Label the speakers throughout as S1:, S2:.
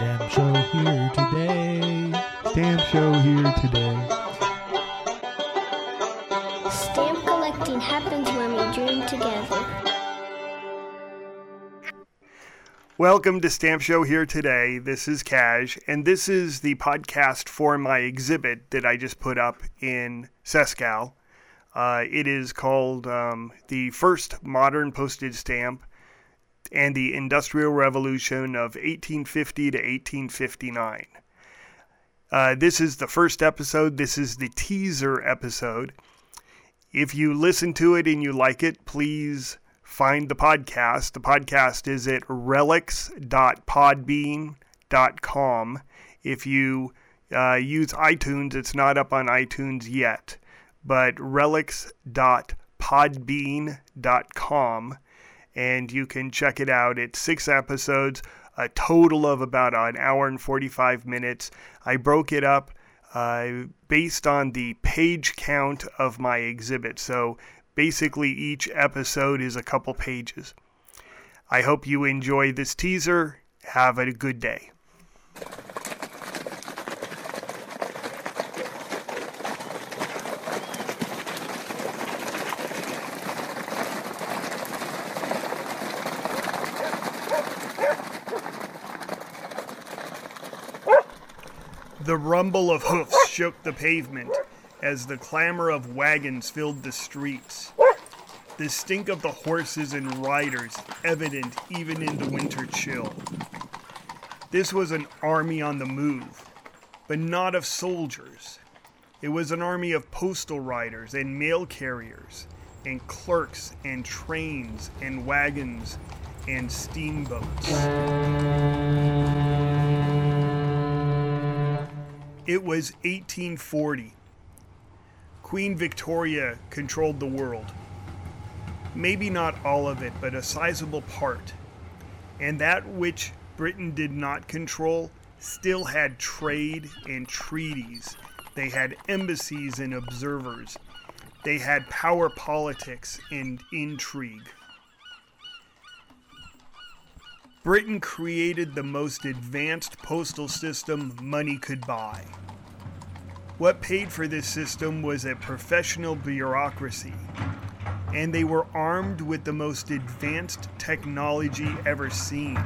S1: Stamp show here today.
S2: Stamp show here today.
S3: Stamp collecting happens when we dream together.
S4: Welcome to Stamp Show here today. This is Cash, and this is the podcast for my exhibit that I just put up in Sescal. Uh, it is called um, The First Modern Postage Stamp and the Industrial Revolution of 1850 to 1859. Uh, this is the first episode. This is the teaser episode. If you listen to it and you like it, please find the podcast. The podcast is at relics.podbean.com. If you uh, use iTunes, it's not up on iTunes yet, but relics.podbean.com and you can check it out. It's six episodes, a total of about an hour and 45 minutes. I broke it up uh, based on the page count of my exhibit. So basically, each episode is a couple pages. I hope you enjoy this teaser. Have a good day. The rumble of hoofs shook the pavement as the clamor of wagons filled the streets. The stink of the horses and riders evident even in the winter chill. This was an army on the move, but not of soldiers. It was an army of postal riders and mail carriers, and clerks and trains and wagons and steamboats. It was 1840. Queen Victoria controlled the world. Maybe not all of it, but a sizable part. And that which Britain did not control still had trade and treaties. They had embassies and observers. They had power politics and intrigue. Britain created the most advanced postal system money could buy. What paid for this system was a professional bureaucracy, and they were armed with the most advanced technology ever seen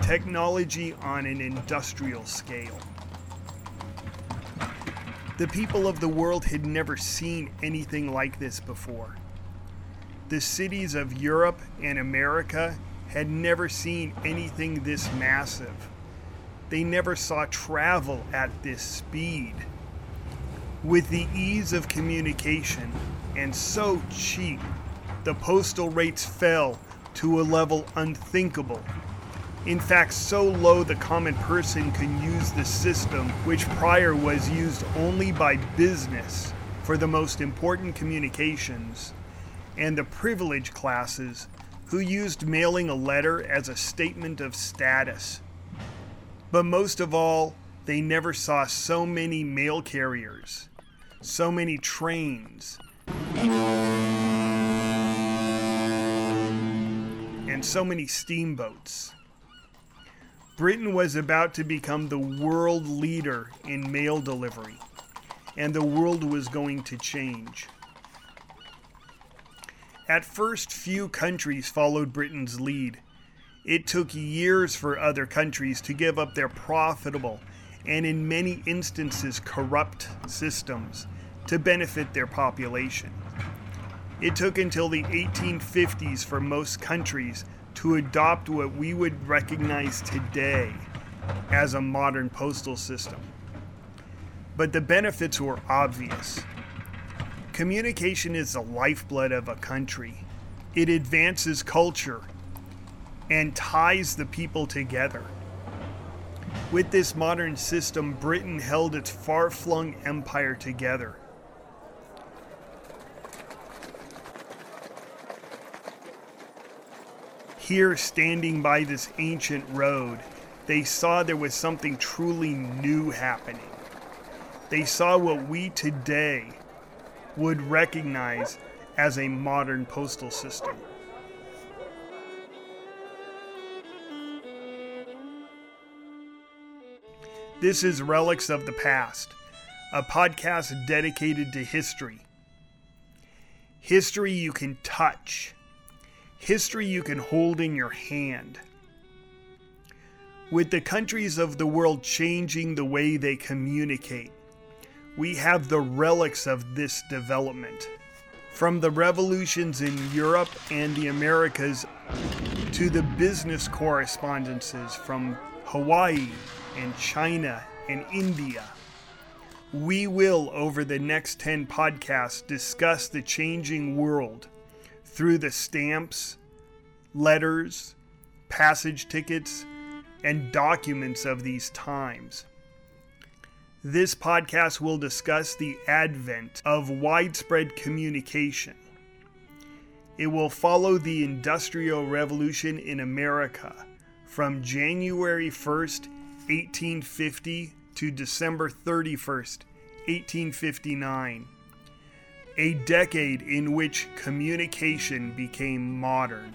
S4: technology on an industrial scale. The people of the world had never seen anything like this before. The cities of Europe and America had never seen anything this massive. They never saw travel at this speed. With the ease of communication and so cheap, the postal rates fell to a level unthinkable. In fact, so low the common person could use the system, which prior was used only by business for the most important communications, and the privileged classes who used mailing a letter as a statement of status. But most of all, they never saw so many mail carriers, so many trains, and so many steamboats. Britain was about to become the world leader in mail delivery, and the world was going to change. At first, few countries followed Britain's lead. It took years for other countries to give up their profitable and, in many instances, corrupt systems to benefit their population. It took until the 1850s for most countries to adopt what we would recognize today as a modern postal system. But the benefits were obvious. Communication is the lifeblood of a country. It advances culture and ties the people together. With this modern system, Britain held its far flung empire together. Here, standing by this ancient road, they saw there was something truly new happening. They saw what we today would recognize as a modern postal system. This is Relics of the Past, a podcast dedicated to history. History you can touch, history you can hold in your hand. With the countries of the world changing the way they communicate, we have the relics of this development. From the revolutions in Europe and the Americas to the business correspondences from Hawaii and China and India. We will, over the next 10 podcasts, discuss the changing world through the stamps, letters, passage tickets, and documents of these times. This podcast will discuss the advent of widespread communication. It will follow the Industrial Revolution in America from January 1st, 1850 to December 31st, 1859. A decade in which communication became modern.